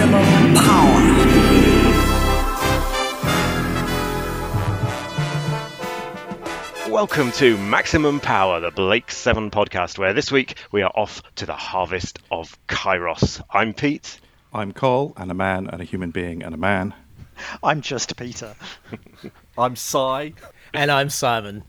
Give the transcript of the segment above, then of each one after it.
Maximum power. Welcome to Maximum Power, the Blake 7 podcast, where this week we are off to the harvest of Kairos. I'm Pete. I'm Cole, and a man, and a human being, and a man. I'm just Peter. I'm Cy. And I'm Simon.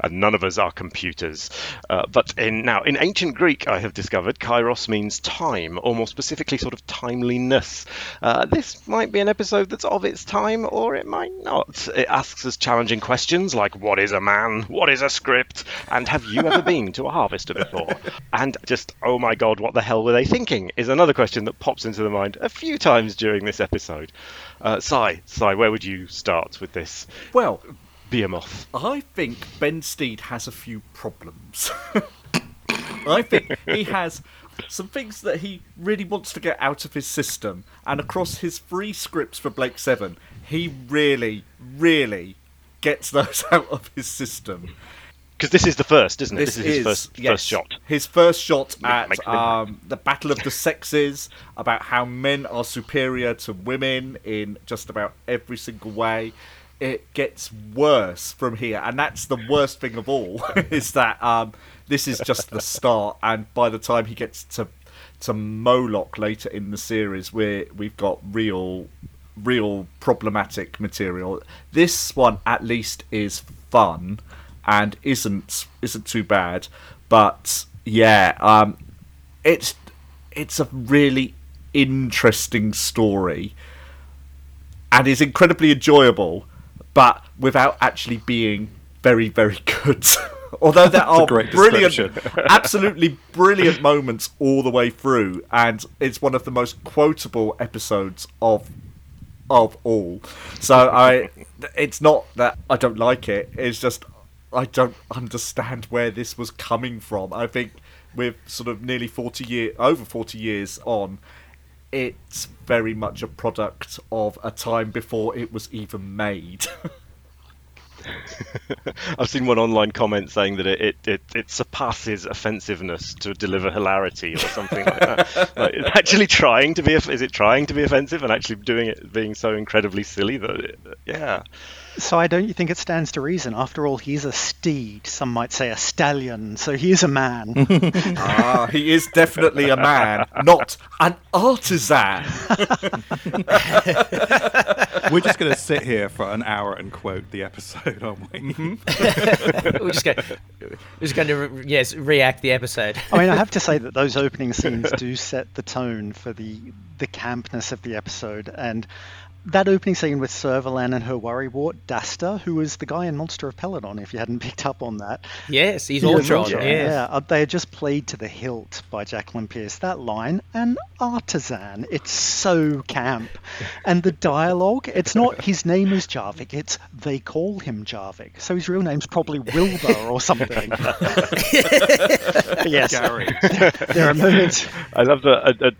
And none of us are computers. Uh, but in now in ancient Greek, I have discovered kairos means time, or more specifically, sort of timeliness. Uh, this might be an episode that's of its time, or it might not. It asks us challenging questions like, "What is a man? What is a script? And have you ever been to a harvester before?" And just, "Oh my God, what the hell were they thinking?" is another question that pops into the mind a few times during this episode. Uh, Sai, Sai, where would you start with this Well, behemoth? I think Ben Steed has a few problems. I think he has some things that he really wants to get out of his system, and across his three scripts for Blake Seven, he really, really gets those out of his system. Because this is the first, isn't it? This, is his first, yes, first shot. His first shot at um, the battle of the sexes, about how men are superior to women in just about every single way. It gets worse from here, and that's the worst thing of all. is that um, this is just the start, and by the time he gets to to Moloch later in the series, where we've got real real problematic material. This one at least is fun and isn't isn't too bad. But yeah, um, it's it's a really interesting story and is incredibly enjoyable, but without actually being very very good. Although there are brilliant, absolutely brilliant moments all the way through, and it's one of the most quotable episodes of of all. So I, it's not that I don't like it. It's just I don't understand where this was coming from. I think with sort of nearly forty year over forty years on, it's very much a product of a time before it was even made. I've seen one online comment saying that it, it, it, it surpasses offensiveness to deliver hilarity or something like that. Like, it's actually trying to be, is it trying to be offensive and actually doing it being so incredibly silly that, it, yeah. So I don't you think it stands to reason? After all, he's a steed. Some might say a stallion. So he is a man. ah, he is definitely a man, not an artisan. We're just going to sit here for an hour and quote the episode, aren't we? We're just going, we're just going to re- yes react the episode. I mean, I have to say that those opening scenes do set the tone for the the campness of the episode, and that opening scene with Servalan and her worrywart Dastor, who was the guy in Monster of Peladon, if you hadn't picked up on that. Yes, he's Yeah, Ortron. Ortron, Yeah. yeah. Uh, they are just played to the hilt by Jacqueline Pearce. That line, an artisan, it's so camp. And the dialogue, it's not his name is Jarvik, it's they call him Jarvik. So his real name's probably Wilbur or something. But yes, Gary. there are moments. I love the. uh, uh,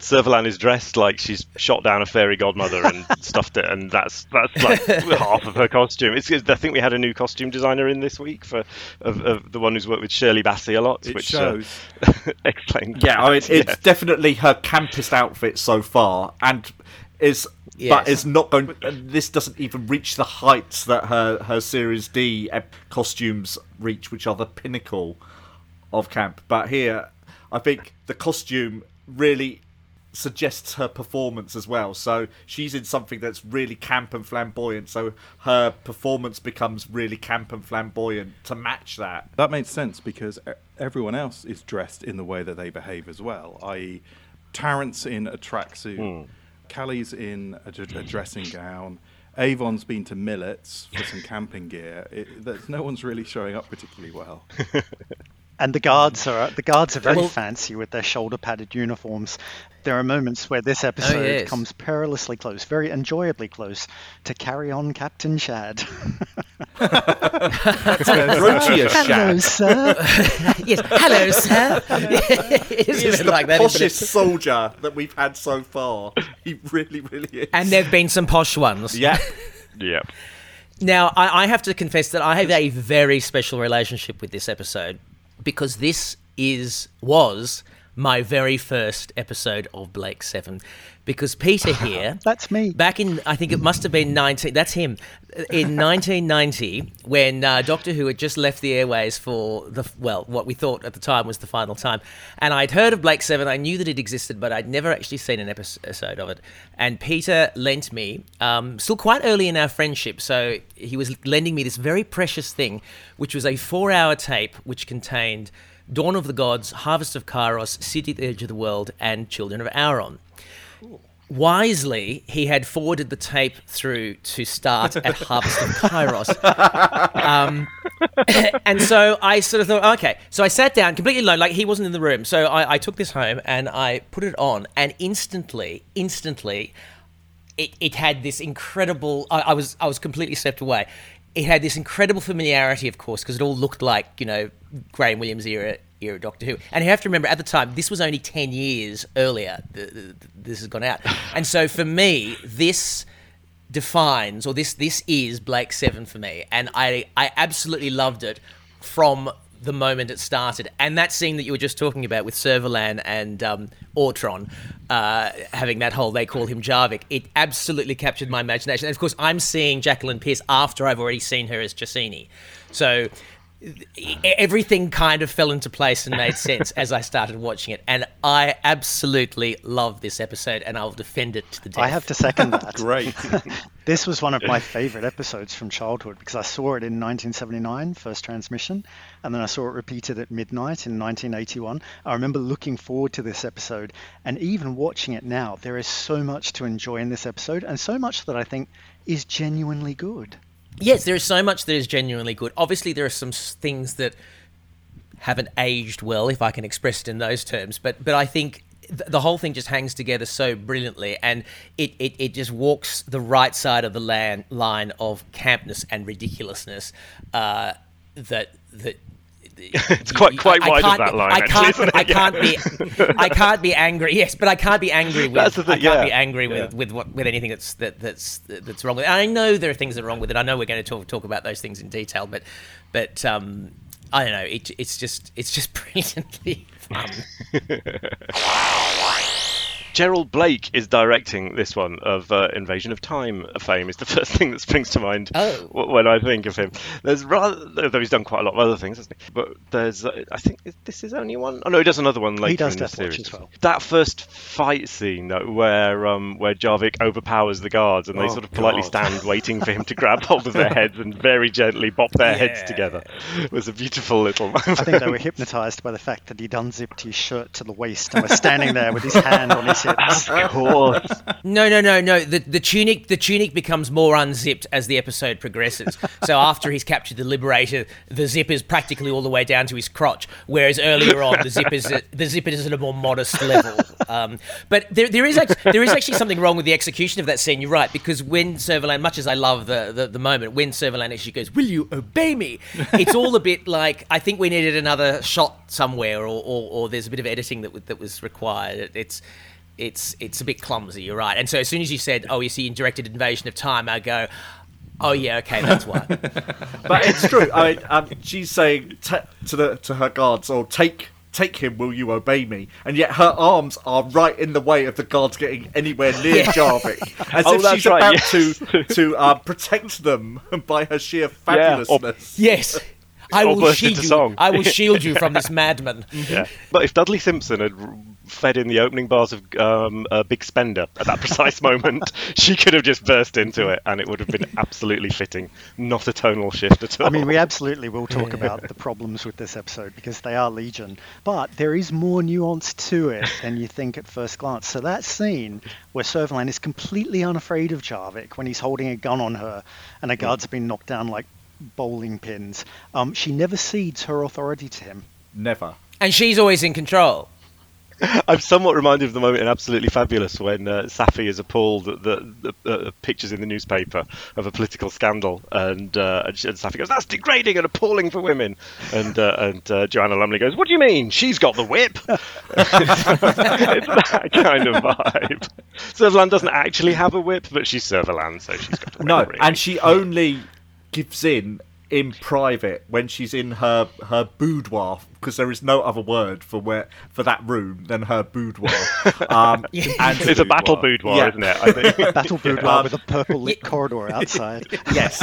Servalan is dressed like she's shot down a fairy godmother and stuffed it, and that's that's like half of her costume. It's, I think we had a new costume designer in this week for of, of the one who's worked with Shirley Bassey a lot, It which shows. Uh, explains. Yeah, I mean, it's yeah. definitely her campest outfit so far, and is but is not going. This doesn't even reach the heights that her her Series D costumes reach, which are the pinnacle of camp. But here, I think the costume really suggests her performance as well. So she's in something that's really camp and flamboyant. So her performance becomes really camp and flamboyant to match that. That makes sense because e- everyone else is dressed in the way that they behave as well, i.e., Tarrant's in a tracksuit, hmm. Cally's in a, d- a dressing gown, Avon's been to Millet's for some camping gear. It, there's, no one's really showing up particularly well. And the guards mm. are the guards are very fancy with their shoulder padded uniforms. There are moments where this oh, episode yes. comes perilously close, very enjoyably close, to carry on Captain Shad. Rotier Hello, Shad. sir. yes. Hello, sir. it is a He's bit the like that. isn't poshest soldier that we've had so far. He really, really is. And there've been some posh ones. yeah, yeah. Now, I, I have to confess that I have a very special relationship with this episode because this is was my very first episode of Blake Seven, because Peter here. That's me. Back in, I think it must have been 19. That's him. In 1990, when uh, Doctor Who had just left the airways for the well, what we thought at the time was the final time, and I'd heard of Blake Seven. I knew that it existed, but I'd never actually seen an episode of it. And Peter lent me, um, still quite early in our friendship, so he was lending me this very precious thing, which was a four-hour tape which contained Dawn of the Gods, Harvest of Kairos, City at the Edge of the World, and Children of Auron wisely, he had forwarded the tape through to start at Harvest of Kairos. Um, and so I sort of thought, okay. So I sat down completely alone, like he wasn't in the room. So I, I took this home and I put it on, and instantly, instantly, it, it had this incredible. I, I was I was completely swept away. It had this incredible familiarity, of course, because it all looked like you know Graham Williams era era Doctor Who. And you have to remember, at the time, this was only 10 years earlier this has gone out. And so for me, this defines, or this this is Blake 7 for me. And I, I absolutely loved it from the moment it started. And that scene that you were just talking about with Servalan and um, Ortron, uh, having that whole, they call him Jarvik, it absolutely captured my imagination. And of course, I'm seeing Jacqueline Pearce after I've already seen her as Jacini. So everything kind of fell into place and made sense as I started watching it. And I absolutely love this episode and I'll defend it to the death. I have to second that. Great. this was one of my favorite episodes from childhood because I saw it in 1979, first transmission, and then I saw it repeated at midnight in 1981. I remember looking forward to this episode and even watching it now. There is so much to enjoy in this episode and so much that I think is genuinely good. Yes, there is so much that is genuinely good. Obviously, there are some things that haven't aged well, if I can express it in those terms. But but I think the whole thing just hangs together so brilliantly, and it, it, it just walks the right side of the land, line of campness and ridiculousness uh, that that it's quite quite wide of that line. I can't. I can't be. I can't be angry. Yes, but I can't be angry with. That's the thing, I can't yeah. be angry with Yeah. with what, with anything that's that, that's that's wrong with it. I know there are things that are wrong with it. I know we're going to talk talk about those things in detail, but but um, I don't know. It, it's just it's just brilliantly fun. Gerald Blake is directing this one of uh, Invasion of Time fame. Is the first thing that springs to mind Oh. when I think of him. There's rather, though he's done quite a lot of other things, hasn't he? But there's, uh, I think this is only one. Oh no, he does another one later does in the Watch series. as well. That first fight scene though, where um, where Jarvik overpowers the guards and they Oh, sort of politely God. stand waiting for him to grab hold of their heads and very gently bop their heads together. It was a beautiful little. I think they were hypnotized by the fact that he'd unzipped his shirt to the waist and was standing there with his hand on his. Of course. No, no, no, no. The the tunic the tunic becomes more unzipped as the episode progresses. so after he's captured the Liberator, the zip is practically all the way down to his crotch, whereas earlier on the zip is the zip is at a more modest level. Um, but there, there is act- there is actually something wrong with the execution of that scene. You're right because when Servalan, much as I love the, the the moment when Servalan actually goes, "Will you obey me?" It's all a bit like I think we needed another shot somewhere, or or, or there's a bit of editing that that was required. It, it's it's it's a bit clumsy. You're right. And so as soon as you said, "Oh, you see, in directed Invasion of Time," I go, "Oh yeah, okay, that's why." But it's true. I mean, um, she's saying ta to the to her guards, "Or take take him. Will you obey me?" And yet her arms are right in the way of the guards getting anywhere near Yeah. Jarvik, as Oh, if she's right, about yes. to to uh, protect them by her sheer fabulousness. yes, I will shield you. song. I will shield you from this madman. Yeah. But if Dudley Simpson had fed in the opening bars of um, uh, Big Spender at that precise moment, she could have just burst into it and it would have been absolutely fitting. Not a tonal shift at all. I mean, we absolutely will talk about the problems with this episode because they are legion, but there is more nuance to it than you think at first glance. So that scene where Servalan is completely unafraid of Jarvik when he's holding a gun on her and a guard's been knocked down like bowling pins, um, she never cedes her authority to him. Never. And she's always in control. I'm somewhat reminded of the moment in Absolutely Fabulous when uh, Saffy is appalled at the, the uh, pictures in the newspaper of a political scandal, and uh, and, she- and Saffy goes, "That's degrading and appalling for women," and uh, and uh, Joanna Lumley goes, "What do you mean? She's got the whip." it's that kind of vibe. Servalan doesn't actually have a whip, but she's Servalan, so she's got a whip. No, really. and she only gives in in private when she's in her her boudoir because there is no other word for where for that room than her boudoir. Um, and It's a battle boudoir, Yeah. isn't it? I think. Battle boudoir Um, with a purple lit corridor outside. yes.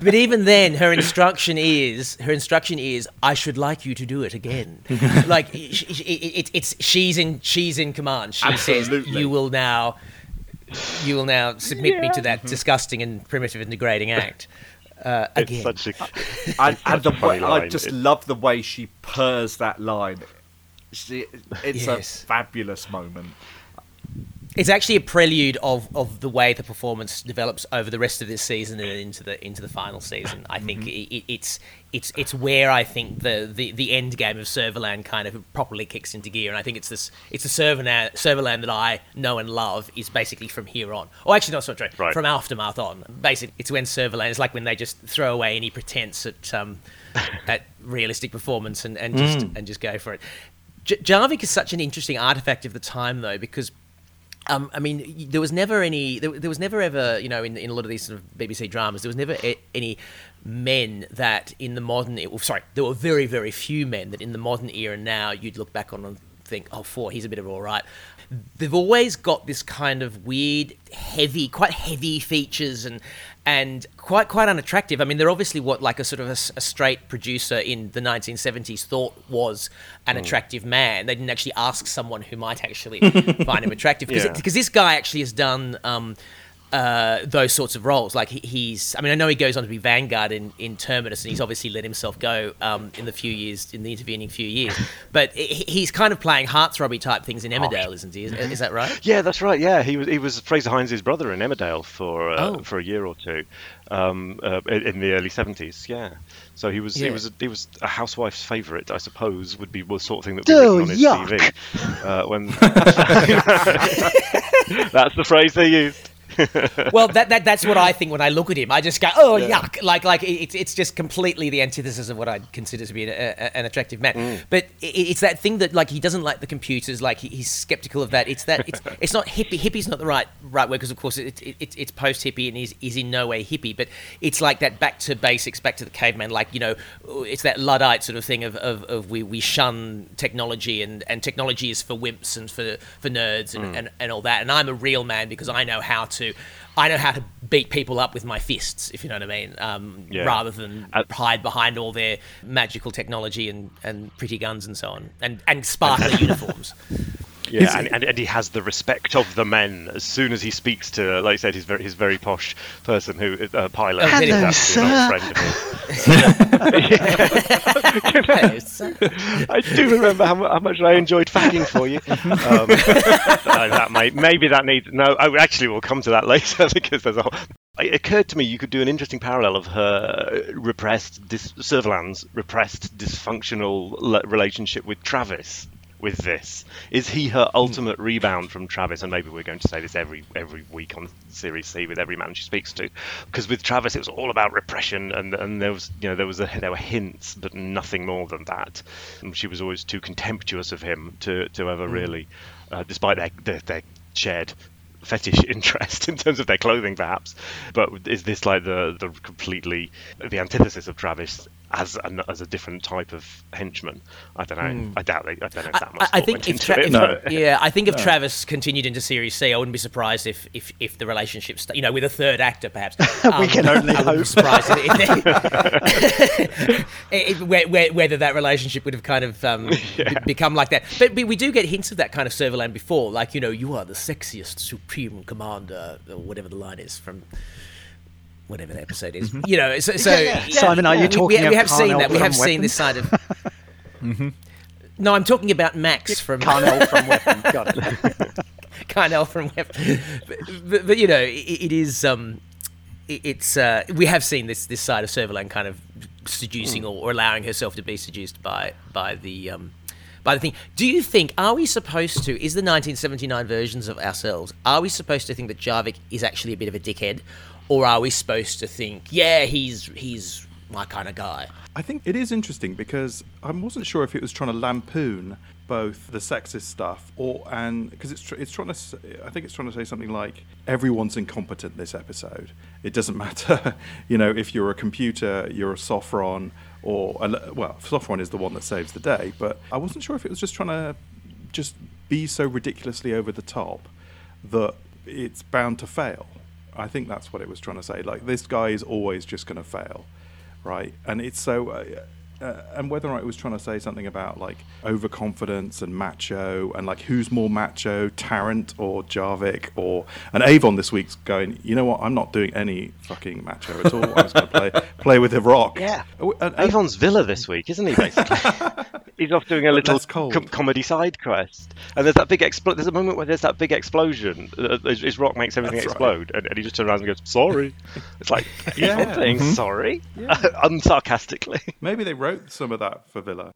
But even then, her instruction is her instruction is I should like you to do it again. like it, it, it's she's in she's in command. She says you will now you will now submit me to that disgusting and primitive and degrading act. Uh, It's again. such a and, and the Such a funny way, I just It- love the way she purrs that line. She, it's Yes. a fabulous moment. It's actually a prelude of, of the way the performance develops over the rest of this season and into the into the final season. I think Mm-hmm. it, it's it's it's where I think the, the, the end game of Servalan kind of properly kicks into gear, and I think it's this it's the Servalan Servalan that I know and love is basically from here on. Oh, actually, no, sorry, Right. from Aftermath on. Basically, it's when Servalan is like when they just throw away any pretense at um, at realistic performance and, and just and just go for it. J- Jarvik is such an interesting artifact of the time, though, because um, I mean, there was never any. There, there was never ever, you know, in, in a lot of these sort of BBC dramas, there was never a, any men that in the modern. Sorry, there were very, very few men that in the modern era now you'd look back on and think, oh, four, he's a bit of all right. They've always got this kind of weird, heavy, quite heavy features and and quite quite unattractive. I mean, they're obviously what like a sort of a straight producer in the 1970s thought was an attractive man. They didn't actually ask someone who might actually find him attractive because Yeah. this guy actually has done um, uh, those sorts of roles. Like he, he's, I mean, I know he goes on to be Valgard in, in Terminus, and he's obviously let himself go um, in the few years in the intervening few years. But he's kind of playing heartthrobby type things in Emmerdale, isn't he? Is, is that right? Yeah, that's right. Yeah, he was he was Frazer Hines' brother in Emmerdale for uh, Oh. for a year or two, um, uh, in in the early seventies. Yeah, so he was Yeah. he was a, he was a housewife's favourite, I suppose, would be the sort of thing that would be Oh, written on his yuck. CV. Uh, when that's the phrase they used. well, that, that that's what I think when I look at him. I just go, oh yuck! Like like it's it's just completely the antithesis of what I'd consider to be an, a, an attractive man. Mm. But i it's that thing that like he doesn't like the computers. Like he, he's skeptical of that. It's that it's it's not hippie. Hippie's not the right right word because of course it, it, it's post hippie and he's, he's in no way hippie. But it's like that back to basics, back to the caveman. Like you know, it's that luddite sort of thing of, of, of we, we shun technology and, and technology is for wimps and for for nerds and, Mm. and, and all that. And I'm a real man because I know how to I know how to beat people up with my fists, if you know what I mean, um, Yeah. rather than Uh, hide behind all their magical technology and, and pretty guns and so on, and and sparkly uniforms. Yeah, and, and, and he has the respect of the men as soon as he speaks to, like I said, his very his very posh person who uh, pilot. Who's Hello, actually an sir. friend of his. I do remember how, how much I enjoyed fagging for you. Um, uh, that may, maybe that needs no. Oh, actually, we'll come to that later because there's a. Whole, it occurred to me you could do an interesting parallel of her repressed, dis, Servalan's repressed, dysfunctional le- relationship with Travis. With this, is he her ultimate rebound from Travis? And maybe we're going to say this every every week on Series C with every man she speaks to, because with Travis it was all about repression, and and there was you know there was a, there were hints, but nothing more than that. And she was always too contemptuous of him to to ever really, uh, despite their, their their shared fetish interest in terms of their clothing, perhaps. But is this like the the completely the antithesis of Travis as an, as a different type of henchman? I don't know. I doubt they. I don't know if that much. I, I think went if, into Tra- it, if but- yeah, I think if Travis continued into Series C, I wouldn't be surprised if if, if the relationship, st- you know, with a third actor perhaps. Um, We can only I wouldn't be hope. surprised if, if, whe- whe- whether that relationship would have kind of um, be- become like that. But we, we do get hints of that kind of Servalan before, like you know, you are the sexiest supreme commander, or whatever the line is from. Whatever the episode is, you know. So, so Simon, are you talking we, of we have seen that. We have from seen Weapon? this side of. No, I'm talking about Max from Carnell from Weapon. Got it. Carnell from Web. But, but, but, you know, it, it is. Um, it- it's uh, we have seen this this side of Servalan kind of seducing or, or allowing herself to be seduced by by the. Um, by the thing, do you think are we supposed to? Is the 1979 versions of ourselves? Are we supposed to think that Jarvik is actually a bit of a dickhead, or are we supposed to think, yeah, he's he's my kind of guy. I think it is interesting because I wasn't sure if it was trying to lampoon both the sexist stuff or and because it's it's trying to I think it's trying to say something like everyone's incompetent this episode. It doesn't matter, you know, if you're a computer, you're a Sopron, or a- well, Sopron is the one that saves the day. But I wasn't sure if it was just trying to just be so ridiculously over the top that it's bound to fail. I think that's what it was trying to say. Like this guy is always just going to fail, right? And it's so. Uh, uh, and whether or not it was trying to say something about like overconfidence and macho and like who's more macho, Tarrant or Jarvik or and Avon this week's going. You know what? I'm not doing any fucking macho at all. I was going to play play with the rock. Yeah. Oh, and- and- Avon's Vila this week, isn't he? Basically, he's off doing a little com- comedy side quest, and there's that big expl- There's a moment where there's that big explosion. Uh, his, his rock makes everything That's right. explode, and, and he just turns around and goes, "Sorry." It's like, Yeah. yeah, saying Mhm. sorry, unsarcastically. Maybe they wrote some of that for Vila.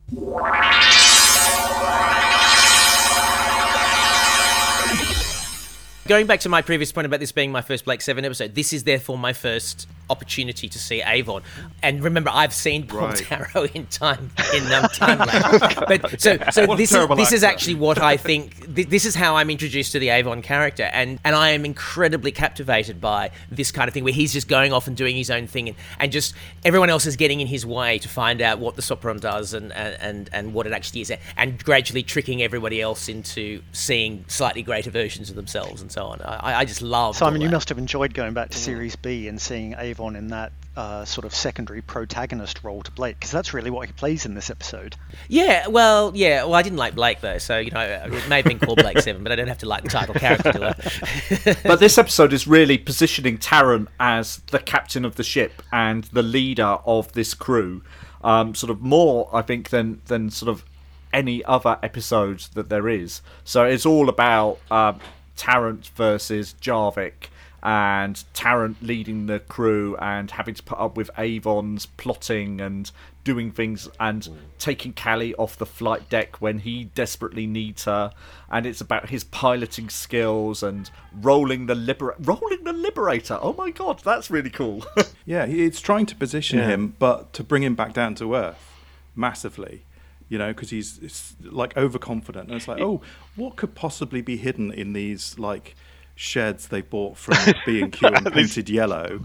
Going back to my previous point about this being my first Blake Seven episode, this is therefore my first opportunity to see Avon. And remember, I've seen Paul Right. Darrow in time in um, time but so so What this is terrible this is actually what I think. Th- this is how I'm introduced to the Avon character, and and I am incredibly captivated by this kind of thing where he's just going off and doing his own thing, and, and just everyone else is getting in his way to find out what the Sopron does and and and, and what it actually is, and gradually tricking everybody else into seeing slightly greater versions of themselves and so on. I, I just love Simon, all you must have enjoyed going back to Series B and seeing Avon in that uh, sort of secondary protagonist role to Blake, because that's really what he plays in this episode. Yeah, well, yeah. Well, I didn't like Blake though, so you know it may have been called Blake Seven, but I don't have to like the title character, do I? But this episode is really positioning Tarrant as the captain of the ship and the leader of this crew. Um, sort of more, I think, than than sort of any other episode that there is. So it's all about um, Tarrant versus Jarvik, and Tarrant leading the crew and having to put up with Avon's plotting and doing things and mm. taking Cally off the flight deck when he desperately needs her. And it's about his piloting skills and rolling the liber- rolling the Liberator. Oh my god, that's really cool. Yeah, he- it's trying to position Yeah. him, but to bring him back down to earth massively. You know, because he's it's like overconfident, and it's like, oh, what could possibly be hidden in these like sheds they bought from B and Q and painted yellow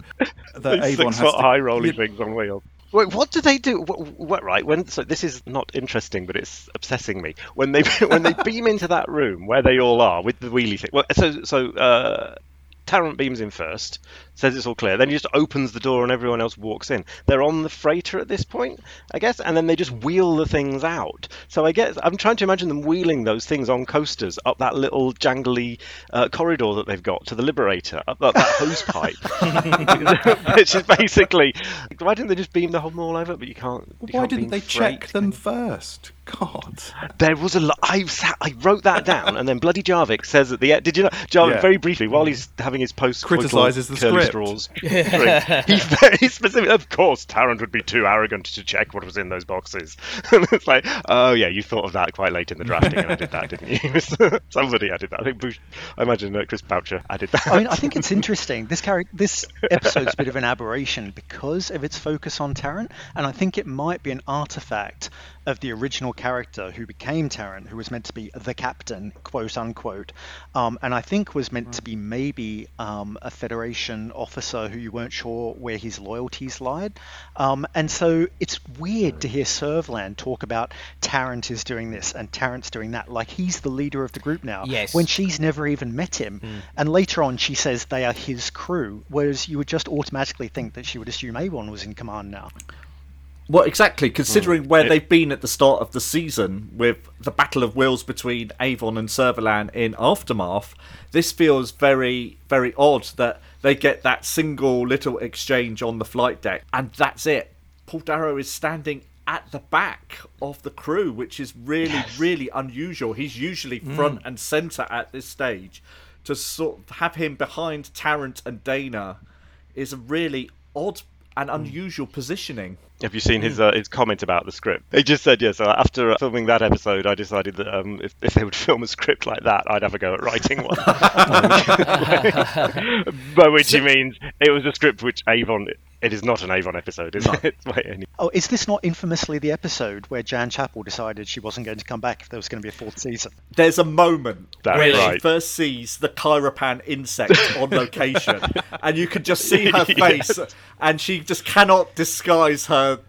that These Avon six has foot to high rolling you- things on wheels. Wait, what do they do? What, what right? When so this is not interesting, but it's obsessing me. When they when they beam into that room where they all are with the wheelie thing. Well, so so uh, Tarrant beams in first, says it's all clear. Then he just opens the door and everyone else walks in. They're on the freighter at this point, I guess, and then they just wheel the things out. So I guess I'm trying to imagine them wheeling those things on coasters up that little jangly uh, corridor that they've got to the Liberator, up that, that hose pipe, which is basically why didn't they just beam the whole mall over? But you can't. you Why can't didn't they freight. check them first? God. There was a lot. I sat, I wrote that down, and then bloody Jarvik says at the end. Did you know Jarvik Yeah. very briefly while he's having his post Criticises the script. Straws? drink, he very specific. Of course, Tarrant would be too arrogant to check what was in those boxes. and it's like, oh yeah, you thought of that quite late in the drafting, and I did that, didn't you? Somebody added that. I think Bush, I imagine uh, Chris Boucher added that. I mean, I think it's interesting. This character, this episode's a bit of an aberration because of its focus on Tarrant, and I think it might be an artifact of the original character who became Tarrant, who was meant to be the captain, quote unquote, um, and I think was meant to be maybe um, a Federation officer who you weren't sure where his loyalties lied, um, and so it's weird to hear Servalan talk about Tarrant is doing this and Tarrant's doing that, like he's the leader of the group now. Yes. When she's never even met him. And later on, she says they are his crew, whereas you would just automatically think that she would assume Avon was in command now. Well, exactly. Considering Hmm. where they've been at the start of the season with the battle of wills between Avon and Servalan in Aftermath, this feels very, very odd that they get that single little exchange on the flight deck, and that's it. Paul Darrow is standing at the back of the crew, which is really, really unusual. He's usually front and centre at this stage. To sort of have him behind Tarrant and Dayna is a really odd and unusual positioning. Have you seen his uh, his comment about the script? He just said, yes. Yeah, so after uh, filming that episode, I decided that um, if, if they would film a script like that, I'd have a go at writing one. By which he means it was a script which Avon It is not an Avon episode, is it? By any- Oh, is this not infamously the episode where Jan Chappell decided she wasn't going to come back if there was going to be a fourth season? There's a moment That's where right. she first sees the Kairopan insect on location, and you can just see her face, and she just cannot disguise her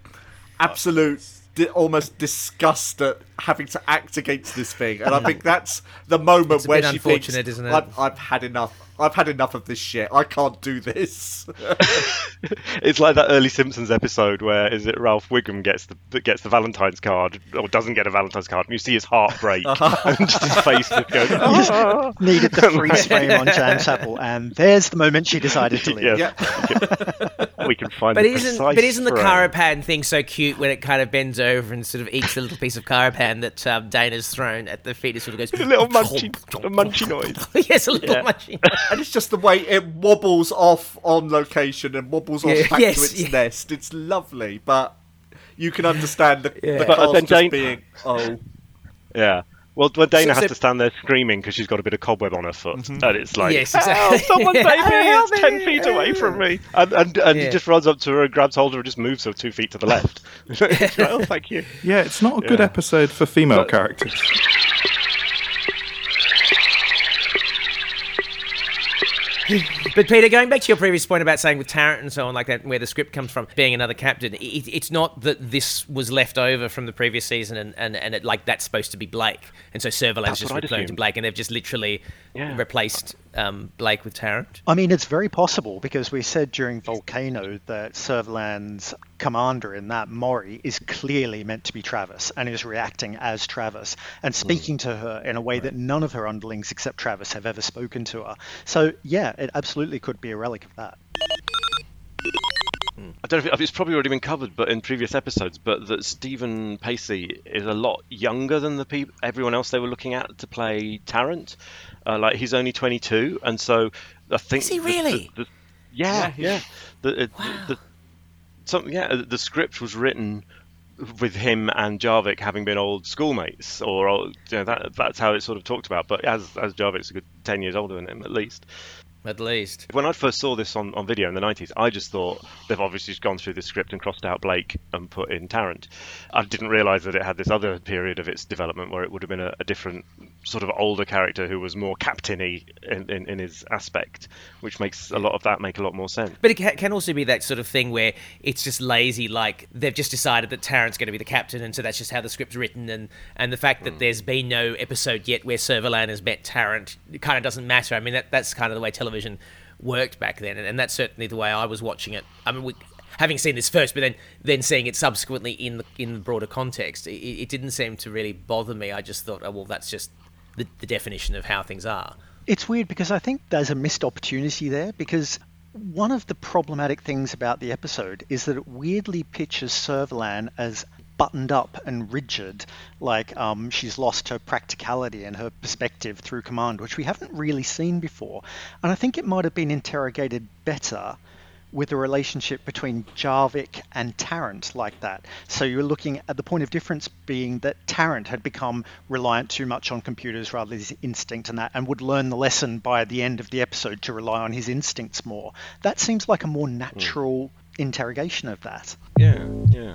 absolute, di- almost disgust at having to act against this thing. And I think that's the moment It's a where bit she thinks, unfortunate, isn't it? I've, "I've had enough. I've had enough of this shit. I can't do this." It's like that early Simpsons episode where is it Ralph Wiggum gets the gets the Valentine's card or doesn't get a Valentine's card, and you see his heart break and just his face just goes. "Ah." Needed the freeze frame on Jan Chappell, and there's the moment she decided to leave. Yes, yeah. we can find. But the isn't but isn't the frame. Kairopan thing so cute when it kind of bends over and sort of eats the little piece of Kairopan that um, Dayna's thrown at the feet? It sort of goes a little munchy, a munchy noise. yes, a little Yeah. munchy. and it's just the way it wobbles off on location and wobbles off Yeah, back yes, to its yeah. nest. It's lovely, but you can understand the, Yeah. the But cast just Jane- being oh. Yeah. Well, when Dayna So- has so- to stand there screaming because she's got a bit of cobweb on her foot, Mm-hmm. and it's like, Yes, exactly. "Help, someone save me! It's ten feet away from me, and and, and Yeah. he just runs up to her and grabs hold of her, and just moves her two feet to the left. Like, oh, thank you. Yeah, it's not a good Yeah. episode for female But- characters. But Peter, going back to your previous point about saying with Tarrant and so on like that, where the script comes from, being another captain, it, it's not that this was left over from the previous season and, and, and it, like that's supposed to be Blake, and so Servalan's just what I'd returned to. Blake, and they've just literally Yeah. replaced um, Blake with Tarrant. I mean, it's very possible because we said during Volcano that Servalan's commander in that, Mori, is clearly meant to be Travis and is reacting as Travis and speaking to her in a way that none of her underlings except Travis have ever spoken to her. So, yeah, it absolutely could be a relic of that. I don't know if it's probably already been covered, but in previous episodes, but that Stephen Pacey is a lot younger than the peop everyone else they were looking at to play Tarrant. Uh, like he's only 22, and so I think Is he really? the- the- yeah, Yeah, yeah. The, it- the, something, yeah. The script was written with him and Jarvik having been old schoolmates, or old, you know, that, that's how it's sort of talked about. But as as Jarvik's a good 10 years older than him at least. At least. When I first saw this on, on video in the 90s, I just thought they've obviously just gone through the script and crossed out Blake and put in Tarrant. I didn't realise that it had this other period of its development where it would have been a, a different sort of older character who was more captainy in, in, in his aspect, which makes a lot of that make a lot more sense. But it can also be that sort of thing where it's just lazy, like they've just decided that Tarrant's going to be the captain, and so that's just how the script's written. And, and the fact that hmm. there's been no episode yet where Servalan has met Tarrant, it kind of doesn't matter. I mean, that, that's kind of the way television worked back then, and, and that's certainly the way I was watching it. I mean, we, having seen this first, but then then seeing it subsequently in the in the broader context, it, it didn't seem to really bother me. I just thought, oh well, that's just the, the definition of how things are. It's weird because I think there's a missed opportunity there because one of the problematic things about the episode is that it weirdly pictures Servalan as buttoned up and rigid, like um, she's lost her practicality and her perspective through command, which we haven't really seen before. And I think it might have been interrogated better with the relationship between Jarvik and Tarrant like that. So you're looking at the point of difference being that Tarrant had become reliant too much on computers rather than his instinct and that, and would learn the lesson by the end of the episode to rely on his instincts more. That seems like a more natural interrogation of that. Yeah, yeah.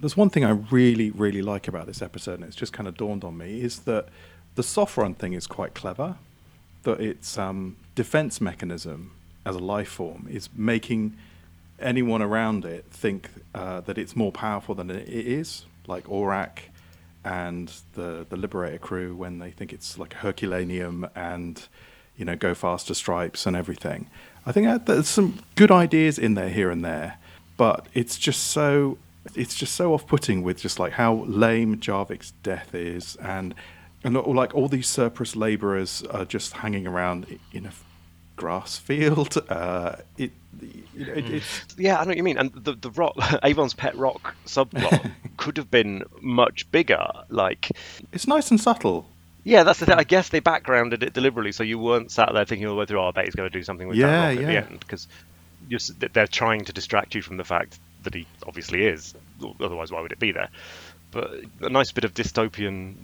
There's one thing I really, really like about this episode, and it's just kind of dawned on me, is that the Sopron thing is quite clever. That its um, defense mechanism as a life form is making anyone around it think uh, that it's more powerful than it is, like Aurak and the the Liberator crew when they think it's like Herculaneum and you know go faster stripes and everything. I think that there's some good ideas in there here and there, but it's just so it's just so off-putting with just like how lame Jarvik's death is and and like all these surplus laborers are just hanging around in a grass field. Uh, it, you know, it, it's Yeah, I know what you mean. And the the rock, Avon's pet rock subplot could have been much bigger. Like, it's nice and subtle. yeah, that's the thing. I guess they backgrounded it deliberately, so you weren't sat there thinking all the way through. Oh, I bet he's going to do something with Yeah, that rock at yeah. the end because they're trying to distract you from the fact that he obviously is. Otherwise, why would it be there? But a nice bit of dystopian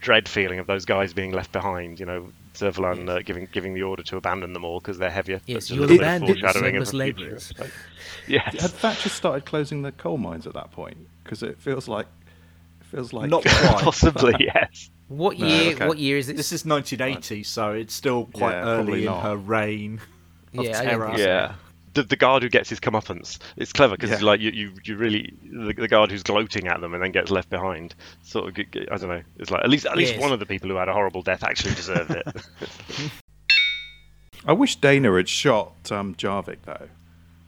dread feeling of those guys being left behind. You know, Servalan uh, giving giving the order to abandon them all because they're heavier. Yes, That's a you little will abandon foreshadowing of the future, labourers. Yes. Had Thatcher started closing the coal mines at that point? Because it feels like it feels like Not quite. Possibly, yes. What No, year? okay. What year is it? This is 1980, so it's still quite Yeah, early in not. her reign of Yeah, terror. Yeah. The, the guard who gets his comeuppance. It's clever because Yeah. like you, you, you really the, the guard who's gloating at them and then gets left behind. Sort of, g- g- I don't know. It's like at least at least Yes. one of the people who had a horrible death actually deserved it. I wish Dayna had shot um, Jarvik though.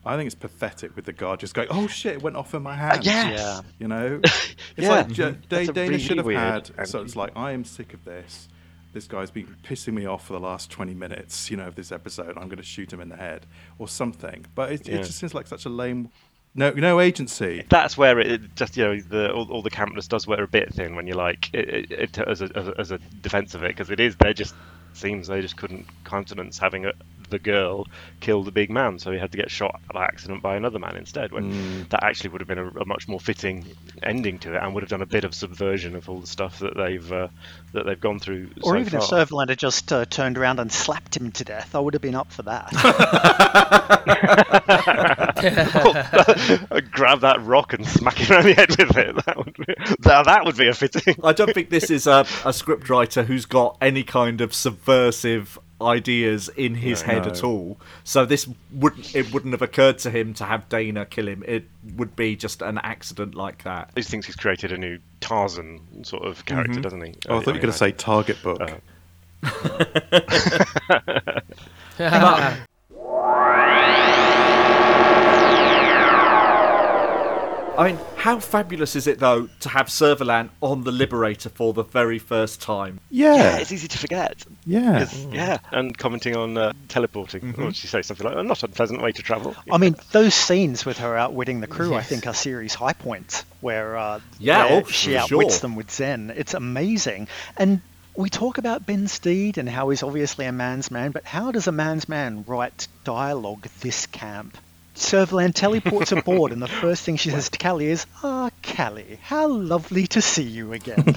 I think it's pathetic with the guard just going, "Oh shit, it went off in my hand." yes. Yeah. You know, it's Yeah. like Ja-. Da- Dayna really should have had. and- So it's like I am sick of this. This guy's been pissing me off for the last twenty minutes. You know, of this episode, I'm going to shoot him in the head or something. But it, Yeah. it just seems like such a lame. No, no agency. That's where it, just you know the all, all the campness does wear a bit thin when you like it, it, it as a as a, as a defense of it because it is they just seems they just couldn't countenance having a, the girl kill the big man so he had to get shot by accident by another man instead when that actually would have been a, a much more fitting ending to it and would have done a bit of subversion of all the stuff that they've uh, that they've gone through Or so even if far. Servalan had just uh, turned around and slapped him to death, I would have been up for that. grab that rock and smack him around the head with it that would be, that, that would be a fitting I don't think this is a, a scriptwriter who's got any kind of subversive ideas in his head at all. So this wouldn't it wouldn't have occurred to him to have Dayna kill him. It would be just an accident like that. he thinks he's created a new Tarzan sort of character, doesn't he? Oh, I thought you were going to say target book. Uh, I mean, how fabulous is it though to have Servalan on the Liberator for the very first time? yeah, yeah, it's easy to forget. yeah. 'Cause- Yeah, and commenting on uh, teleporting. Or she say something like, not "A not unpleasant way to travel"? I mean, those scenes with her outwitting the crew, I think, are series high points where uh, Yeah, where oh, she outwits sure. them with Zen. It's amazing. And we talk about Ben Steed and how he's obviously a man's man, but how does a man's man write dialogue this camp? Servalan teleports aboard, and the first thing she says to Cally is, Ah, Cally, how lovely to see you again.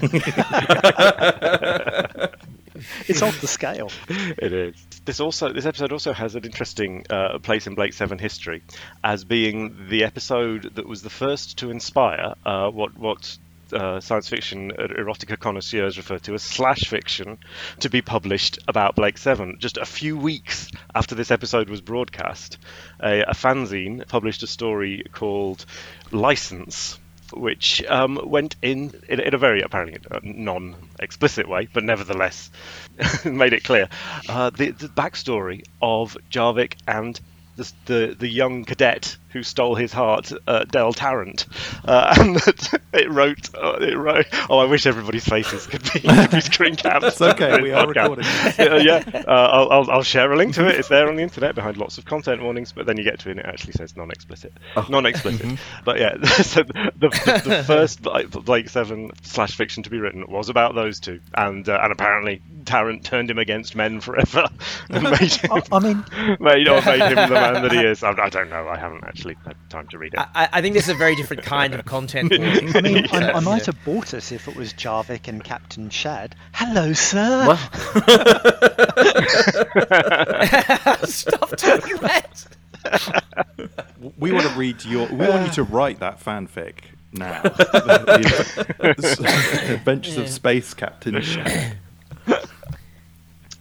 it's off the scale. It is. This also this episode also has an interesting uh, place in Blake Seven history, as being the episode that was the first to inspire uh, what what. Uh, science fiction uh, erotica connoisseurs refer to as slash fiction to be published about Blake Seven. Just a few weeks after this episode was broadcast, a, a fanzine published a story called License, which um, went in, in in a very apparently uh, non-explicit way, but nevertheless made it clear uh, the, the backstory of Jarvik and the, the the young cadet who stole his heart, uh, Del Tarrant, uh, and that it wrote uh, it wrote. Oh, I wish everybody's faces could be, could be screen. It's okay, we are recording. yeah, yeah. Uh, I'll, I'll, I'll share a link to it. It's there on the internet behind lots of content warnings, but then you get to it and it actually says non-explicit. Non-explicit. But yeah, so the, the, the first Blake Blake Seven slash fiction to be written was about those two, and uh, and apparently Tarrant turned him against men forever, and made him, I, I mean, made, or made him the man that he is. I, I don't know. I haven't actually had time to read it. I, I think this is a very different kind of content. I mean, I, I Yes. might have bought it if it was Jarvik and Captain Shad. Hello, sir. Well, Stop doing that. We want to read your. We want you to write that fanfic now. The Adventures of Space Captain Shad.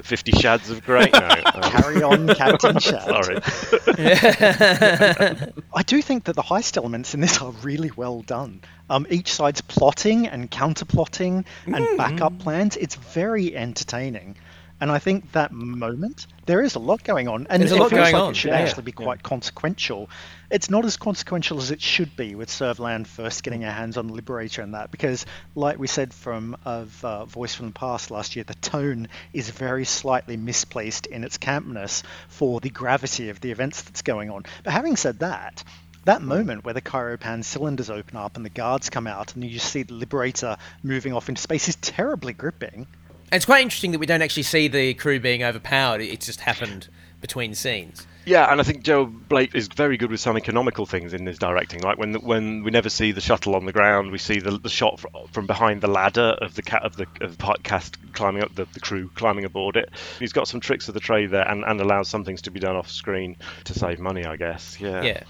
Fifty Shads of Grey. No, um, Carry on, Captain Shad. sorry. I do think that the heist elements in this are really well done. Um, each side's plotting and counter-plotting and backup plans. It's very entertaining. And I think that moment, there is a lot going on. And There's a it lot feels going like on, it should yeah. actually be quite consequential. It's not as consequential as it should be with Servalan first getting her hands on the Liberator and that, because, like we said from of uh, Voice from the Past last year, the tone is very slightly misplaced in its campness for the gravity of the events that's going on. But having said that, that moment where the Kairopan cylinders open up and the guards come out and you just see the Liberator moving off into space is terribly gripping. And it's quite interesting that we don't actually see the crew being overpowered. It- It's just happened between scenes. Yeah, and I think Joe Blake is very good with some economical things in his directing. Like when when we never see the shuttle on the ground, we see the, the shot fr- from behind the ladder of the cat of the of the cast climbing up the, the crew climbing aboard it. He's got some tricks of the trade there, and, and allows some things to be done off screen to save money, I guess. Yeah. Yeah.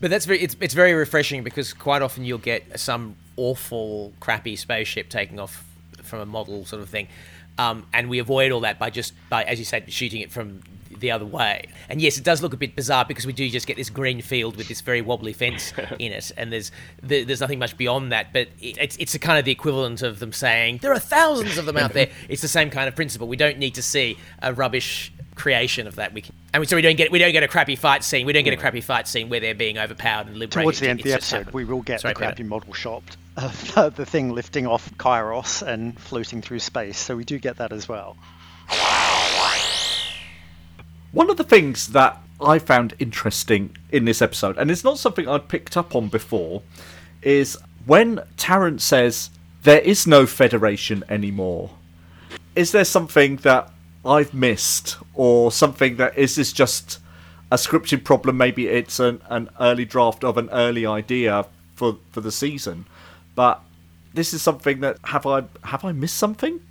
But that's very it's, it's very refreshing because quite often you'll get some awful crappy spaceship taking off from a model sort of thing. Um, and we avoid all that by just by as you said shooting it from the other way. And yes, it does look a bit bizarre because we do just get this green field with this very wobbly fence in it, and there's there- there's nothing much beyond that. But it, it's it's a kind of the equivalent of them saying there are thousands of them out there. It's the same kind of principle. We don't need to see a rubbish creation of that. We can, and so we don't get we don't get a crappy fight scene. We don't get a crappy fight scene where they're being overpowered and liberated. Towards the end of the episode, happened. we will get Sorry, the crappy model shot uh, the thing lifting off Kairos and floating through space. So we do get that as well. One of the things that I found interesting in this episode, and it's not something I'd picked up on before, is when Tarrant says there is no Federation anymore. Is there something that I've missed, or something that is this just a scripting problem? Maybe it's an, an early draft of an early idea for for the season, but this is something that have I have I missed something?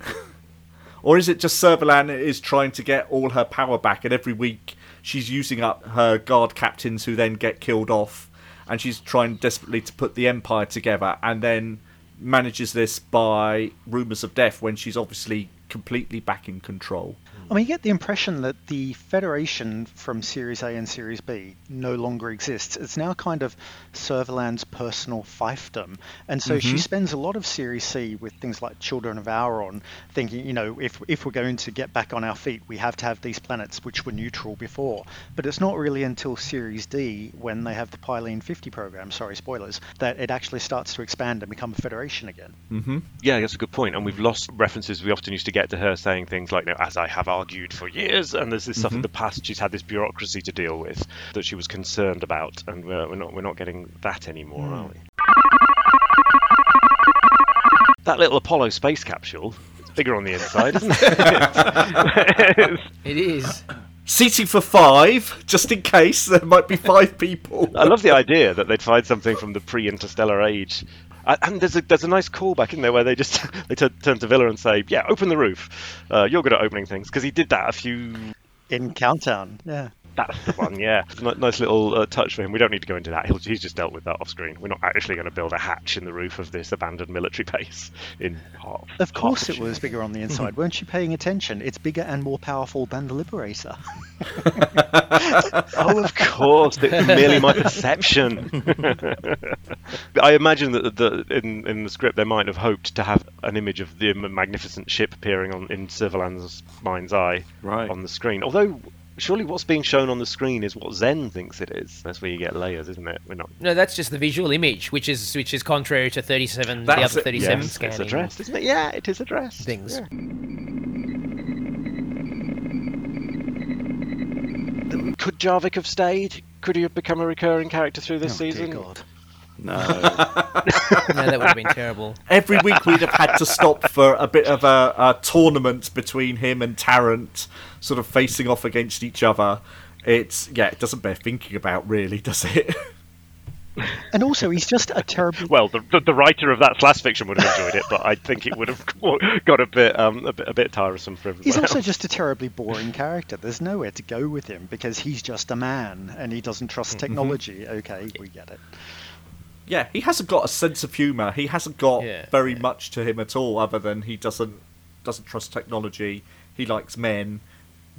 Or is it just Servalan is trying to get all her power back, and every week she's using up her guard captains who then get killed off, and she's trying desperately to put the Empire together, and then manages this by rumours of death when she's obviously completely back in control. I mean, you get the impression that the Federation from Series A and Series B no longer exists. It's now kind of Servalan's personal fiefdom. And so she mm-hmm. spends a lot of Series C with things like Children of Auron, thinking, you know, if, if we're going to get back on our feet, we have to have these planets which were neutral before. But it's not really until Series D, when they have the Pylene 50 program, sorry, spoilers, that it actually starts to expand and become a Federation again. Mm-hmm. Yeah, that's a good point. And we've lost references we often used to get to her saying things like, you know, as I have argued for years, and there's this stuff in mm-hmm. the past she's had this bureaucracy to deal with that she was concerned about, and we're, we're not we're not getting that anymore, hmm. are we? That little Apollo space capsule, it's bigger on the inside, isn't it? It is. Seating for five, just in case there might be five people. I love the idea that they'd find something from the pre-interstellar age. Uh, And there's a there's a nice callback in there where they just they t- turn to Vila and say, "Yeah, open the roof. Uh, you're good at opening things," because he did that a few In Countdown, yeah. That's the one, yeah. It's a ni- nice little uh, touch for him. We don't need to go into that. He'll, he's just dealt with that off screen. We're not actually going to build a hatch in the roof of this abandoned military base in Hart. Of course it was bigger on the inside. Weren't you paying attention? It's bigger and more powerful than the Liberator. Oh, of course. It's merely my perception. I imagine that the, in, in the script they might have hoped to have an image of the magnificent ship appearing on in Servalan's mind's eye Right. on the screen. Although, surely what's being shown on the screen is what Zen thinks it is. That's where you get layers, isn't it? We're not. No, that's just the visual image, which is which is contrary to 37, the That's other it, 37 Yes, scanning it's addressed, isn't it? Yeah, it is addressed. things. Yeah. Could Jarvik have stayed? Could he have become a recurring character through this Oh, dear season? God. No. No, that would have been terrible. Every week we'd have had to stop for a bit of a, a tournament between him and Tarrant, sort of facing off against each other. It's yeah, it doesn't bear thinking about really, does it? And also, he's just a terrible. well, the, the, the writer of that slash fiction would have enjoyed it, but I think it would have got a bit um, a bit, a bit tiresome for everyone He's also else. just a terribly boring character. There's nowhere to go with him because he's just a man and he doesn't trust technology. Okay, we get it. Yeah, he hasn't got a sense of humour. He hasn't got Yeah, very yeah. much to him at all, other than he doesn't doesn't trust technology. He likes men.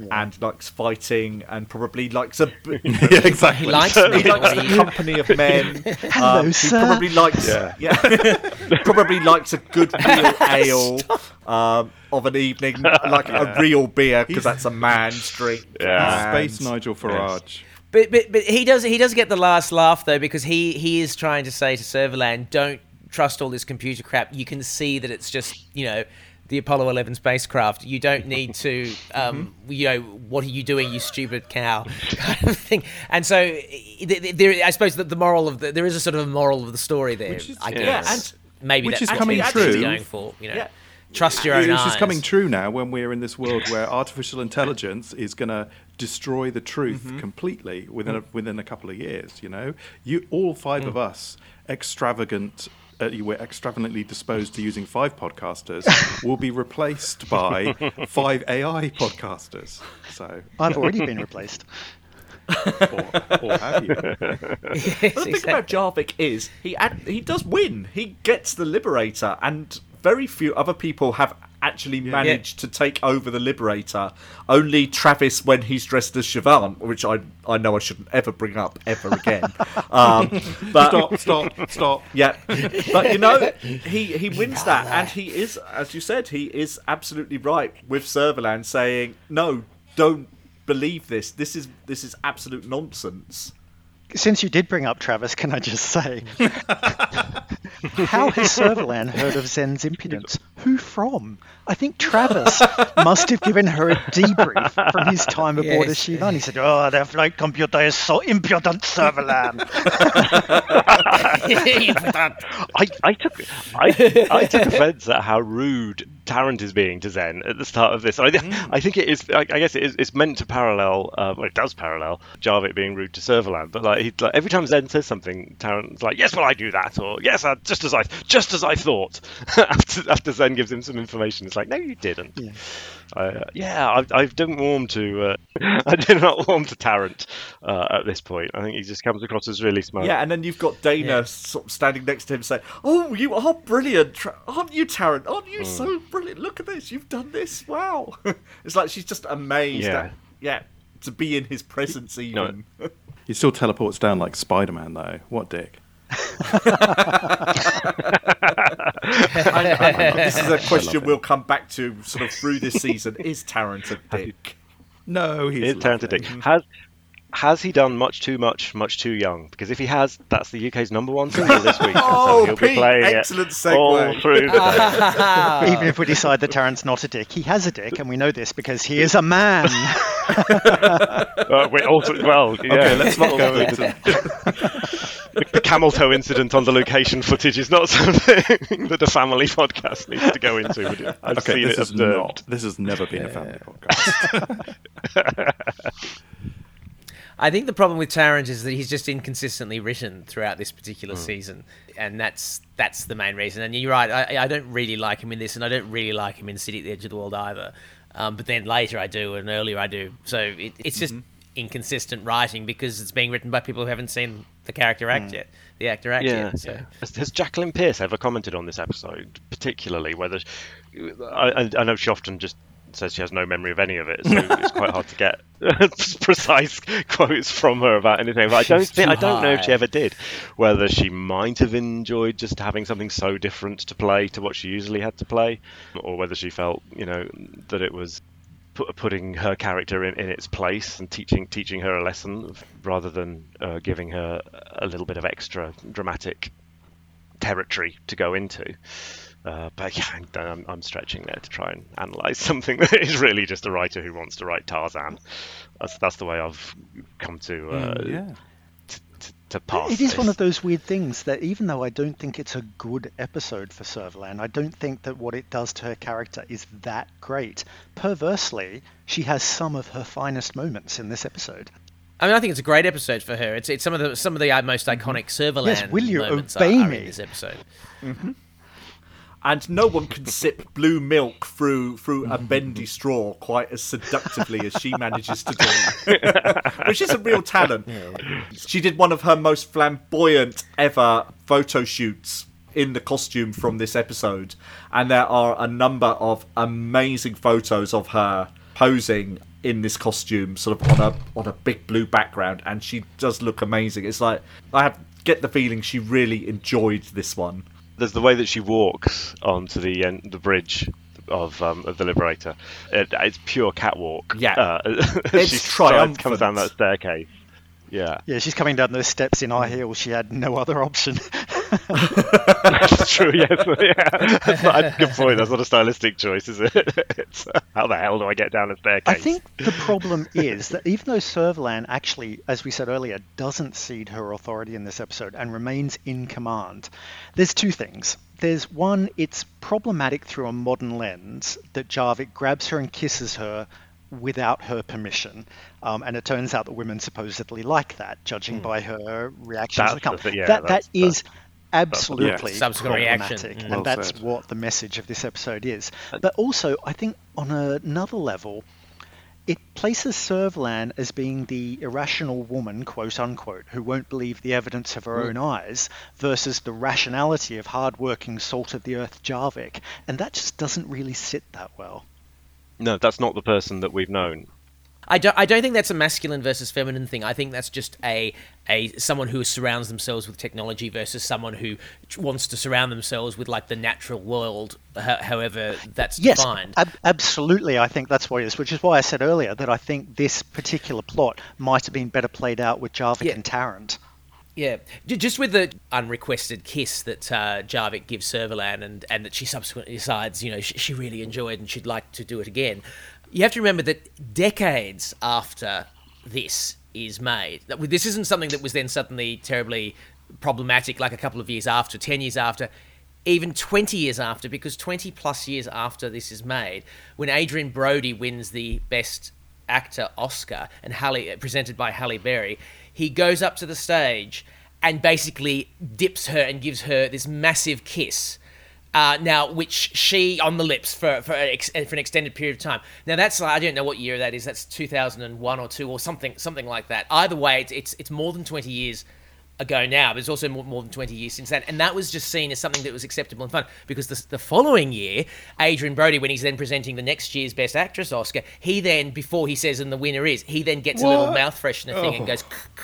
And likes fighting, and probably likes a b- yeah, exactly. He likes he likes the company of men. Hello, Um, he probably likes Yeah. yeah, probably likes a good real ale um, of an evening, like a real beer because that's a man's drink. Yeah. And- Space Nigel Farage. But, but but he does he does get the last laugh though because he he is trying to say to Servalan, don't trust all this computer crap. You can see that it's just you know the Apollo 11 spacecraft. You don't need to um you know what are you doing you stupid cow kind of thing. And so i- there I suppose that the moral of the, there is a sort of a moral of the story there. Which is- I Yeah, guess. and- maybe which that's is coming he's true. going for. You know. Yeah. Trust your own It's eyes. just coming true now when we're in this world where artificial intelligence is going to destroy the truth Mm-hmm. completely within a, within a couple of years. You know, you all five Mm. of us, extravagant. Uh, you were extravagantly disposed to using five podcasters will be replaced by five AI podcasters. So, I've already been replaced. or, or have you? Yes, The thing exactly. about Jarvik is he ad- he does win. He gets the Liberator, and very few other people have actually managed to take over the Liberator. Only Travis when he's dressed as Shivan, which I I know I shouldn't ever bring up ever again. um, but Stop! Stop! Stop! yeah, but you know he he wins that, and he is, as you said, he is absolutely right with Servalan saying no, don't believe this. This is this is absolute nonsense. Since you did bring up Travis, can I just say, how has Servalan heard of Zen's impudence? Who from? I think Travis must have given her a debrief from his time aboard Yes. as Shivan. He said, "Oh, their flight computer is so impudent, Servalan." I, I took I, I took offence at how rude Tarrant is being to Zen at the start of this. I, I think it is. I, I guess it is. It's meant to parallel. Uh, well, it does parallel Jarvik being rude to Servalan. But like, he, like every time Zen says something, Tarrant's like, "Yes, well, I do that," or "Yes, uh, just as I just as I thought." after after Zen gives him some information, it's like, "No, you didn't." Yeah. Uh, yeah, I, I didn't warm to. Uh, I did not warm to Tarrant uh, at this point. I think he just comes across as really smart. Yeah, and then you've got Dayna Yeah. sort of standing next to him saying, "Oh, you are brilliant, aren't you, Tarrant? Aren't you so brilliant? Look at this, you've done this. Wow!" it's like she's just amazed. Yeah. At, yeah, to be in his presence even. He still teleports down like Spider Man, though. What dick? I, I, this is a question we'll come back to sort of through this season. Is Tarrant a dick? No, he's It's Tarrant lovely. Dick. Has has he done much too much, much too young? Because if he has, that's the UK's number one single this week. Oh, so he'll be Pete, playing excellent segue. all through the day. Even if we decide that Tarrant's not a dick, he has a dick, and we know this because he is a man. Uh, wait, also, well, yeah. Okay, let's not go into the camel toe incident on the location footage is not something that a family podcast needs to go into. would it? I've Okay, seen this it is observed. not. This has never been a family podcast. I think the problem with Tarrant is that he's just inconsistently written throughout this particular Hmm. season, and that's that's the main reason. And you're right, I, I don't really like him in this, and I don't really like him in City at the Edge of the World either. Um, but then later I do, and earlier I do. So it, it's just Mm-hmm. Inconsistent writing because it's being written by people who haven't seen the character act hmm. yet, the actor act. Yeah. yet. So. Has, has Jacqueline Pearce ever commented on this episode, particularly whether I, I I know she often just says she has no memory of any of it, so it's quite hard to get precise quotes from her about anything. But I don't think I don't know if she ever did. Whether she might have enjoyed just having something so different to play to what she usually had to play, or whether she felt you know that it was put, putting her character in, in its place and teaching teaching her a lesson rather than uh, giving her a little bit of extra dramatic territory to go into. Uh, but yeah, I'm, I'm, stretching there to try and analyze something that is really just a writer who wants to write Tarzan. That's that's the way I've come to uh, Mm, yeah. To, to, to pass. It is one of those weird things that even though I don't think it's a good episode for Servalan, I don't think that what it does to her character is that great. Perversely, she has some of her finest moments in this episode. I mean, I think it's a great episode for her. It's it's some of the some of the uh, most iconic Servalan Yes, will you moments obey are, are me? in this episode. And no one can sip blue milk through through a bendy straw quite as seductively as she manages to do, which is a real talent. She did one of her most flamboyant ever photo shoots in the costume from this episode, and there are a number of amazing photos of her posing in this costume, sort of on a on a big blue background, and she does look amazing. It's like I have get the feeling she really enjoyed this one. There's the way that she walks onto the end, the bridge of um, of the Liberator. It, it's pure catwalk. Yeah. uh, It's she triumphant. comes down that staircase. Yeah, Yeah, she's coming down those steps in high heels. She had no other option. That's true. Yes, yeah. That's not a good point. That's not a stylistic choice, is it? It's, how the hell do I get down a staircase? I think the problem is that even though Servalan actually, as we said earlier, doesn't cede her authority in this episode and remains in command, there's two things. There's one, it's problematic through a modern lens that Jarvik grabs her and kisses her without her permission. Um, and it turns out that women supposedly like that, judging by her reactions. That's to the yeah, that, that is that's- absolutely Subsequent reaction. problematic, Mm. and Well that's said. what the message of this episode is. But also, I think on another level, it places Servalan as being the irrational woman, quote unquote, who won't believe the evidence of her own eyes, versus the rationality of hard-working, salt of the earth Jarvik, and that just doesn't really sit that well. no, that's not the person that we've known. I don't, I don't think that's a masculine versus feminine thing. I think that's just a a someone who surrounds themselves with technology versus someone who wants to surround themselves with like the natural world. However, that's Yes, defined. ab- absolutely. I think that's what it is, which is why I said earlier that I think this particular plot might have been better played out with Jarvik Yeah. and Tarrant. Yeah, just with the unrequested kiss that uh, Jarvik gives Servalan, and, and that she subsequently decides, you know, she, she really enjoyed and she'd like to do it again. You have to remember that decades after this is made, this isn't something that was then suddenly terribly problematic, like a couple of years after, ten years after, even 20 years after, because 20 plus years after this is made, when Adrien Brody wins the Best Actor Oscar and Halle uh, presented by Halle Berry, he goes up to the stage and basically dips her and gives her this massive kiss. Uh, now, which she on the lips for for, an ex- for an extended period of time. Now, that's I don't know what year that is. That's 2001 or two or something something like that. Either way, it's it's, it's more than 20 years ago now, but it's also more, more than 20 years since then. And that was just seen as something that was acceptable and fun because the, the following year, Adrien Brody, when he's then presenting the next year's Best Actress Oscar, he then, before he says, and the winner is, he then gets a little What? mouth freshener thing and goes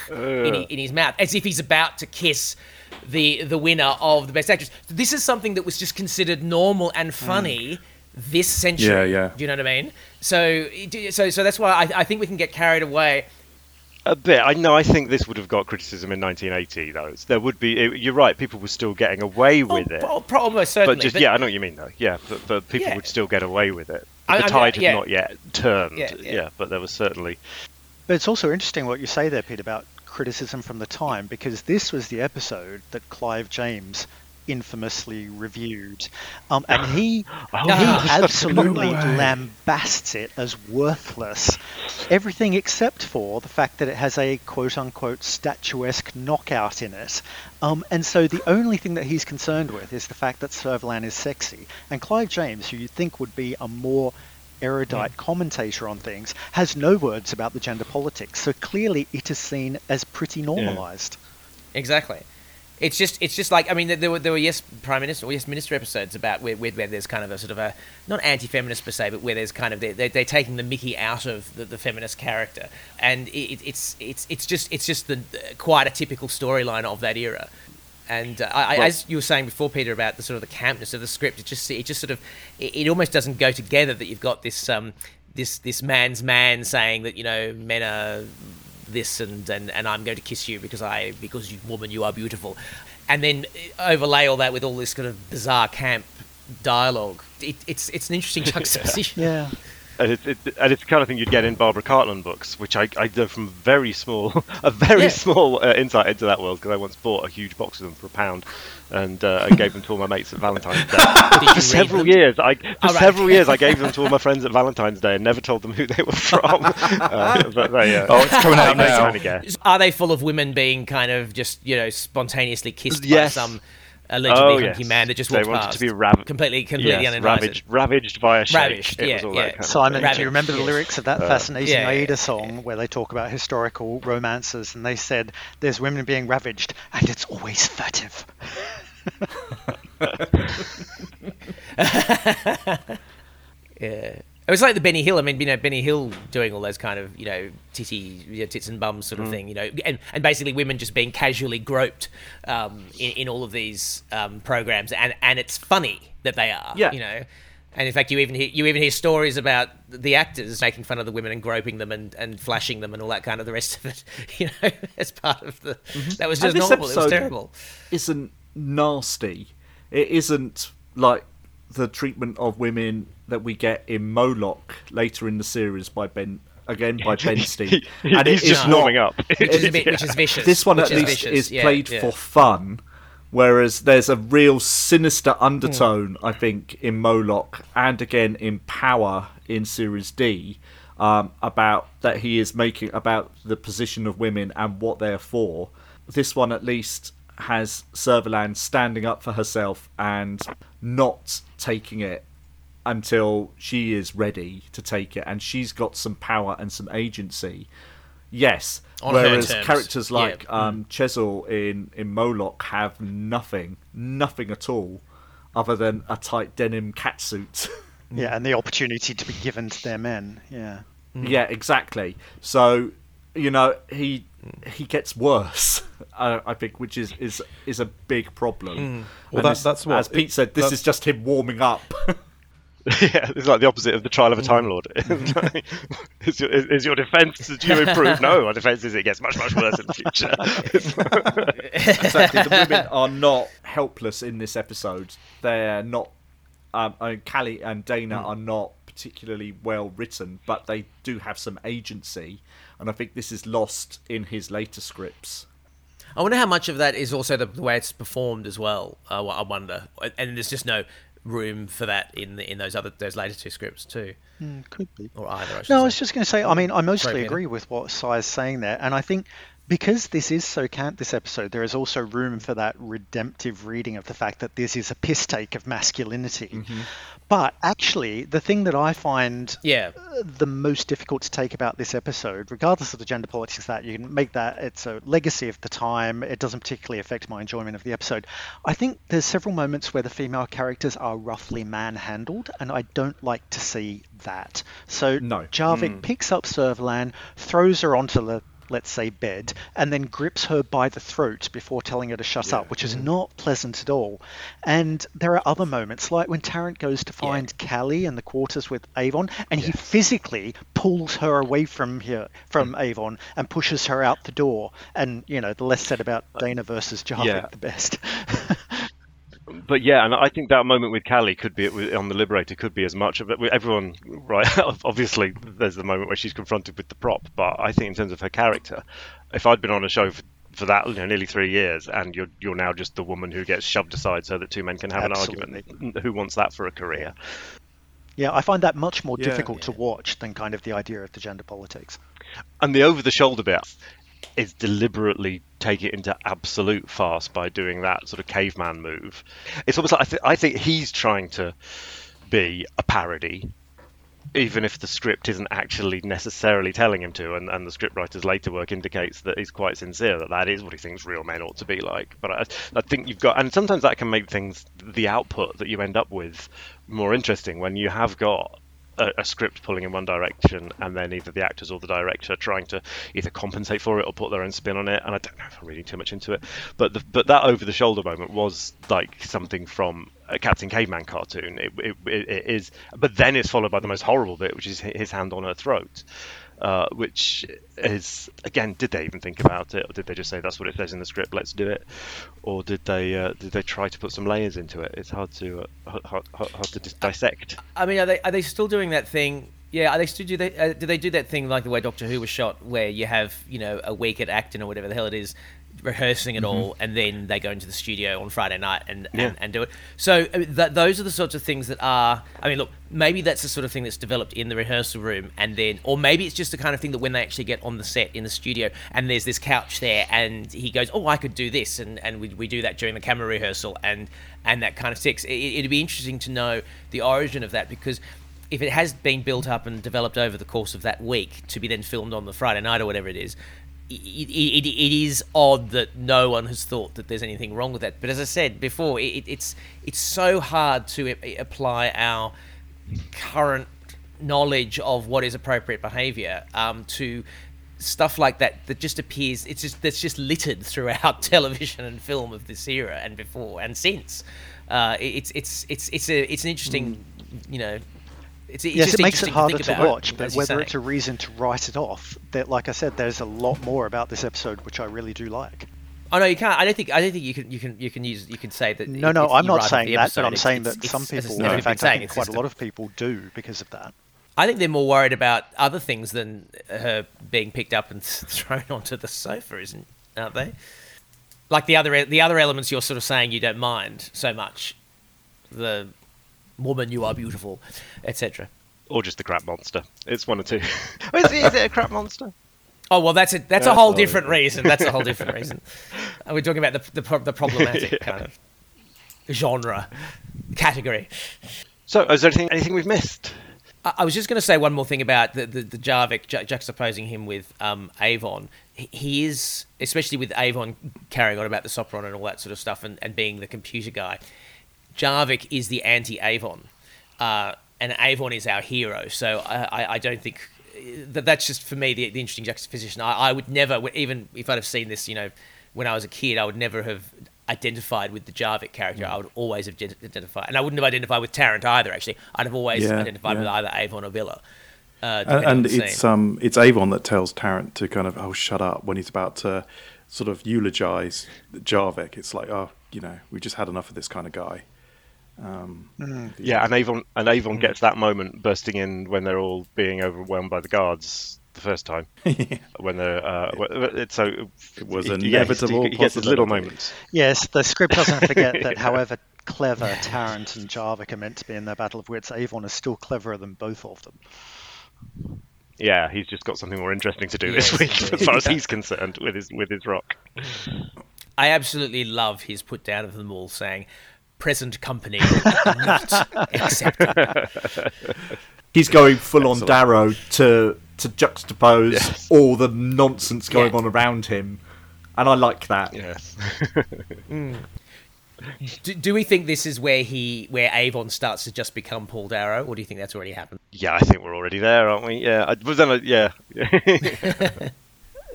in, in his mouth as if he's about to kiss the the winner of the Best Actress. This is something that was just considered normal and funny. This century, Yeah, yeah. Do you know what I mean? So, so, so that's why I, I think we can get carried away. A bit. I know. I think this would have got criticism in 1980, though. There would be. it- you're right. People were still getting away oh, with Oh, it. pro- pro- almost certainly. But just yeah, I know what you mean though. Yeah, but, but people Yeah. would still get away with it. I- The I- tide had yeah. not yet turned. Yeah, yeah. but there was certainly. But it's also interesting what you say there, Pete, about criticism from the time, because this was the episode that Clive James infamously reviewed, um, and he Oh, he absolutely lambasts it as worthless. Everything except for the fact that it has a quote unquote statuesque knockout in it. Um, and so the only thing that he's concerned with is the fact that Servalan is sexy. And Clive James, who you'd think would be a more erudite hmm. commentator on things, has no words about the gender politics. So clearly it is seen as pretty normalized. Exactly. It's just it's just like I mean there were there were yes prime minister or yes minister episodes about where, where, where there's kind of a sort of a not anti-feminist per se but where there's kind of they're, they're, they're taking the Mickey out of the, the feminist character and it, it's it's it's just it's just the quite a typical storyline of that era and uh, I, I, Well- as you were saying before Peter about the sort of the campness of the script it just it just sort of it, it almost doesn't go together that you've got this um this this man's man saying that you know men are this and, and and I'm going to kiss you because I because you woman you are beautiful, and then overlay all that with all this kind of bizarre camp dialogue. It, it's it's an interesting juxtaposition. Yeah. And it's, it, and it's the kind of thing you'd get in Barbara Cartland books, which I, I know from very small, a very Yeah. small uh, insight into that world because I once bought a huge box of them for a pound, and uh, I gave them to all my mates at Valentine's Day. For several them? years, I for right. several years I gave them to all my friends at Valentine's Day and never told them who they were from. uh, but they, uh, Oh, it's coming out now. kind. Are they full of women being kind of just you know spontaneously kissed Yes. by some allegedly Oh, hunky yes. man that just They wanted past? to be rav- completely completely yes, ravaged, ravaged by a sheikh. Ravaged, it yeah, yeah. kind of Simon, Rabbit, do you remember the yes. lyrics of that Uh, fascinating yeah, yeah, Aida yeah. song where they talk about historical romances and they said there's women being ravaged and it's always furtive. Yeah. It was like the Benny Hill. I mean, you know, Benny Hill doing all those kind of, you know, titty, you know, tits and bums Mm. sort of thing, you know, and, and basically women just being casually groped um, in, in all of these um, programs, and and it's funny that they are, Yeah. you know. And in fact, you even hear, you even hear stories about the actors making fun of the women and groping them and, and flashing them and all that kind of the rest of it, you know, as part of the. That was just normal. It was terrible. Isn't nasty. It isn't like the treatment of women that we get in Moloch later in the series by Ben again by Ben Steed. and it he's just is not- warming up. which is, a bit, which is vicious. this one which at is least vicious. is Yeah, played yeah. for fun, whereas there's a real sinister undertone, I think, in Moloch and again in Power in Series D um, about that he is making about the position of women and what they're for. This one at least has Servalan standing up for herself and not taking it until she is ready to take it and she's got some power and some agency. Yes. On whereas terms. characters Yeah. like um, Chesil in, in Moloch have nothing, nothing at all, other than a tight denim catsuit. Yeah, and the opportunity to be given to their men. Yeah. yeah, exactly. So, you know, he he gets worse. Uh, I think, which is is is a big problem. Well, that- that's what- as Pete said. This that's- is just him warming up. yeah, it's like the opposite of the trial of a Time Lord. is, your, is, is your defense do you improve? No, my defense is it gets much, much worse in the future. exactly. The women are not helpless in this episode. They're not. Um, I mean, Cally and Dayna are not particularly well written, but they do have some agency, and I think this is lost in his later scripts. I wonder how much of that is also the, the way it's performed as well. Uh, I wonder, and there's just no room for that in the, in those other those later two scripts too, Mm, could be. or either. I should No, I was just going to say, I mean, I mostly Peter. agree with what Si is saying there. And I think because this is so camp, this episode, there is also room for that redemptive reading of the fact that this is a piss take of masculinity. But actually, the thing that I find Yeah. uh, the most difficult to take about this episode, regardless of the gender politics, that you can make that it's a legacy of the time. It doesn't particularly affect my enjoyment of the episode. I think there's several moments where the female characters are roughly manhandled, and I don't like to see that. So No. Jarvik picks up Servalan, throws her onto the let's say bed, and then grips her by the throat before telling her to shut up, which is mm-hmm. not pleasant at all. And there are other moments, like when Tarrant goes to find Cally in the quarters with Avon, and he physically pulls her away from here from mm. Avon and pushes her out the door. And you know, the less said about Dayna versus Jarvik, yeah. the best. but yeah, and I think that moment with Cally could be on the Liberator could be as much of it. Everyone, right? Obviously, there's the moment where she's confronted with the prop, but I think in terms of her character, if I'd been on a show for, for that, you know, nearly three years, and you're you're now just the woman who gets shoved aside so that two men can have Absolutely. an argument, who wants that for a career? yeah, I find that much more Yeah. difficult to watch than kind of the idea of the gender politics. And the over the shoulder bit is deliberately take it into absolute farce by doing that sort of caveman move. It's almost like I, th- I think he's trying to be a parody, even if the script isn't actually necessarily telling him to. And, and the scriptwriter's later work indicates that he's quite sincere that that is what he thinks real men ought to be like. But I, I think you've got, and sometimes that can make things, the output that you end up with, more interesting when you have got a, a script pulling in one direction and then either the actors or the director trying to either compensate for it or put their own spin on it and I don't know if I'm reading too much into it. But the, but that over the shoulder moment was like something from a Captain Caveman cartoon. It, it, it, is but then it's followed by the most horrible bit which is his hand on her throat uh, which is again did they even think about it or did they just say that's what it says in the script let's do it or did they uh, did they try to put some layers into it it's hard to uh, hard, hard, hard to dis- dissect I mean, are they are they still doing that thing? Yeah, are they still do they uh, do they do that thing like the way Doctor Who was shot, where you have you know a week at Acton or whatever the hell it is, rehearsing it mm-hmm. all, and then they go into the studio on Friday night and Yeah. and, and do it. So uh, th- those are the sorts of things that are. I mean, look, maybe that's the sort of thing that's developed in the rehearsal room, and then, or maybe it's just the kind of thing that when they actually get on the set in the studio, and there's this couch there, and he goes, "Oh, I could do this," and and we, we do that during the camera rehearsal, and and that kind of sticks. It, it'd be interesting to know the origin of that because if it has been built up and developed over the course of that week to be then filmed on the Friday night or whatever it is, it, it, it, it is odd that no one has thought that there's anything wrong with that. But as I said before, it, it's it's so hard to apply our current knowledge of what is appropriate behaviour um, to stuff like that that just appears it's just that's just littered throughout television and film of this era and before and since. Uh, it's it's it's it's a it's an interesting you know it's, it's yes, just it makes it harder to, about, watch, but whether it's a reason to write it off, that, like I said, there's a lot more about this episode which I really do like. Oh no, you can't. I don't think. I don't think you can. You can. You can use. You can say that. No, no, I'm not saying that, but I'm it's- saying that some people, as in fact, I think quite a lot of people do because of that. I think they're more worried about other things than her being picked up and thrown onto the sofa, isn't? Aren't they? Like the other the other elements you're sort of saying you don't mind so much, the woman you are beautiful, etc. Or just the crap monster. It's one or two. is, it, is it a crap monster? Oh well, that's a that's a whole different right. reason. That's a whole different reason. And we're talking about the the, the problematic kind of genre category. So, is there anything, anything we've missed? I I was just going to say one more thing about the, the, the Jarvik ju- juxtaposing him with um, Avon. He, he is, especially with Avon carrying on about the Sopron and all that sort of stuff and, and being the computer guy, Jarvik is the anti Avon. Uh, and Avon is our hero. So I, I, I don't think that that's just for me the, the interesting juxtaposition. I, I would never, even if I'd have seen this, you know, when I was a kid, I would never have identified with the Jarvik character. I would always have identified, and I wouldn't have identified with Tarrant either. Actually, I'd have always Yeah, identified with either Avon or Vila. Uh, and, and it's um it's Avon that tells Tarrant to kind of oh shut up when he's about to sort of eulogize Jarvik. It's like oh you know we just had enough of this kind of guy. Um, Yeah, and Avon and Avon gets that moment bursting in when they're all being overwhelmed by the guards the first time. When they're uh, w- it's so It was an he- yeah, he- inevitable He, gets little possibility. moments. Yes, the script doesn't forget that however clever Tarrant and Jarvik are meant to be in their battle of wits, Avon is still cleverer than both of them. Yeah, he's just got something more interesting to do Yes, this week, as far as he's concerned, with his with his rock. I absolutely love his put down of them all saying, "Present company not accepted." He's going full on Excellent. Darrow to to juxtapose Yes. all the nonsense going Yeah. on around him, and I like that. Yes. do, do we think this is where he, where Avon starts to just become Paul Darrow, or do you think that's already happened? yeah, I think we're already there, aren't we? Yeah, I, but then, uh, yeah.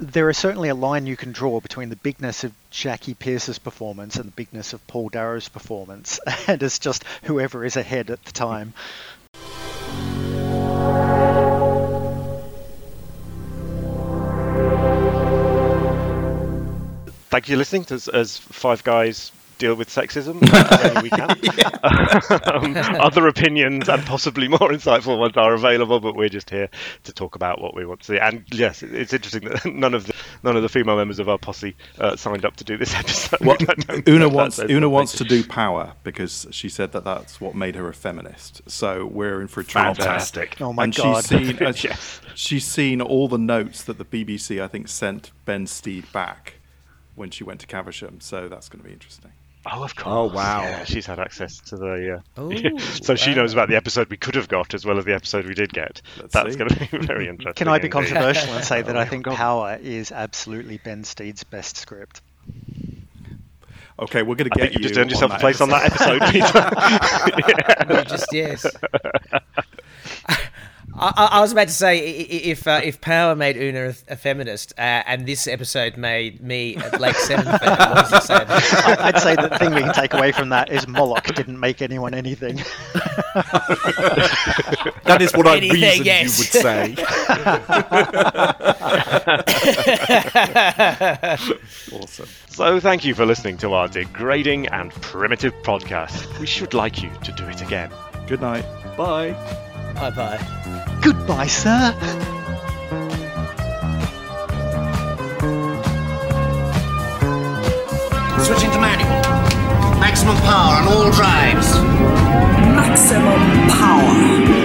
There is certainly a line you can draw between the bigness of Jackie Pearce's performance and the bigness of Paul Darrow's performance, and it's just whoever is ahead at the time. Thank you for listening to, as, as five guys deal with sexism we can. um, other opinions and possibly more insightful ones are available, but we're just here to talk about what we want to see. And yes, it's interesting that none of the none of the female members of our posse uh, signed up to do this episode. Well, I don't know Una wants Una something. wants to do power because she said that that's what made her a feminist. So we're in for a treat. Fantastic. Oh my and god! she's seen uh, Yes. she's seen all the notes that the BBC I think sent Ben Steed back when she went to Caversham. So that's going to be interesting. Oh, of course. Oh, wow. Yeah, she's had access to the. Uh, Ooh, so she knows about the episode we could have got as well as the episode we did get. Let's That's see. going to be very interesting. Can I be indeed. controversial and say that Oh I think God. Power is absolutely Ben Steed's best script? Okay, we're going to I get think you just you earned yourself a that place on that episode, Peter. You just yes. I, I I was about to say i- i- if uh, if Power made Una a, a feminist uh, and this episode made me a Blake Seven fan, what does it say? I- I'd say the thing we can take away from that is Moloch didn't make anyone anything. That is what I Anything, reasoned yes. you would say. Awesome. So thank you for listening to our degrading and primitive podcast. We should like you to do it again. Good night. Bye. Bye bye. Goodbye, sir. Switching to manual. Maximum power on all drives. Maximum power.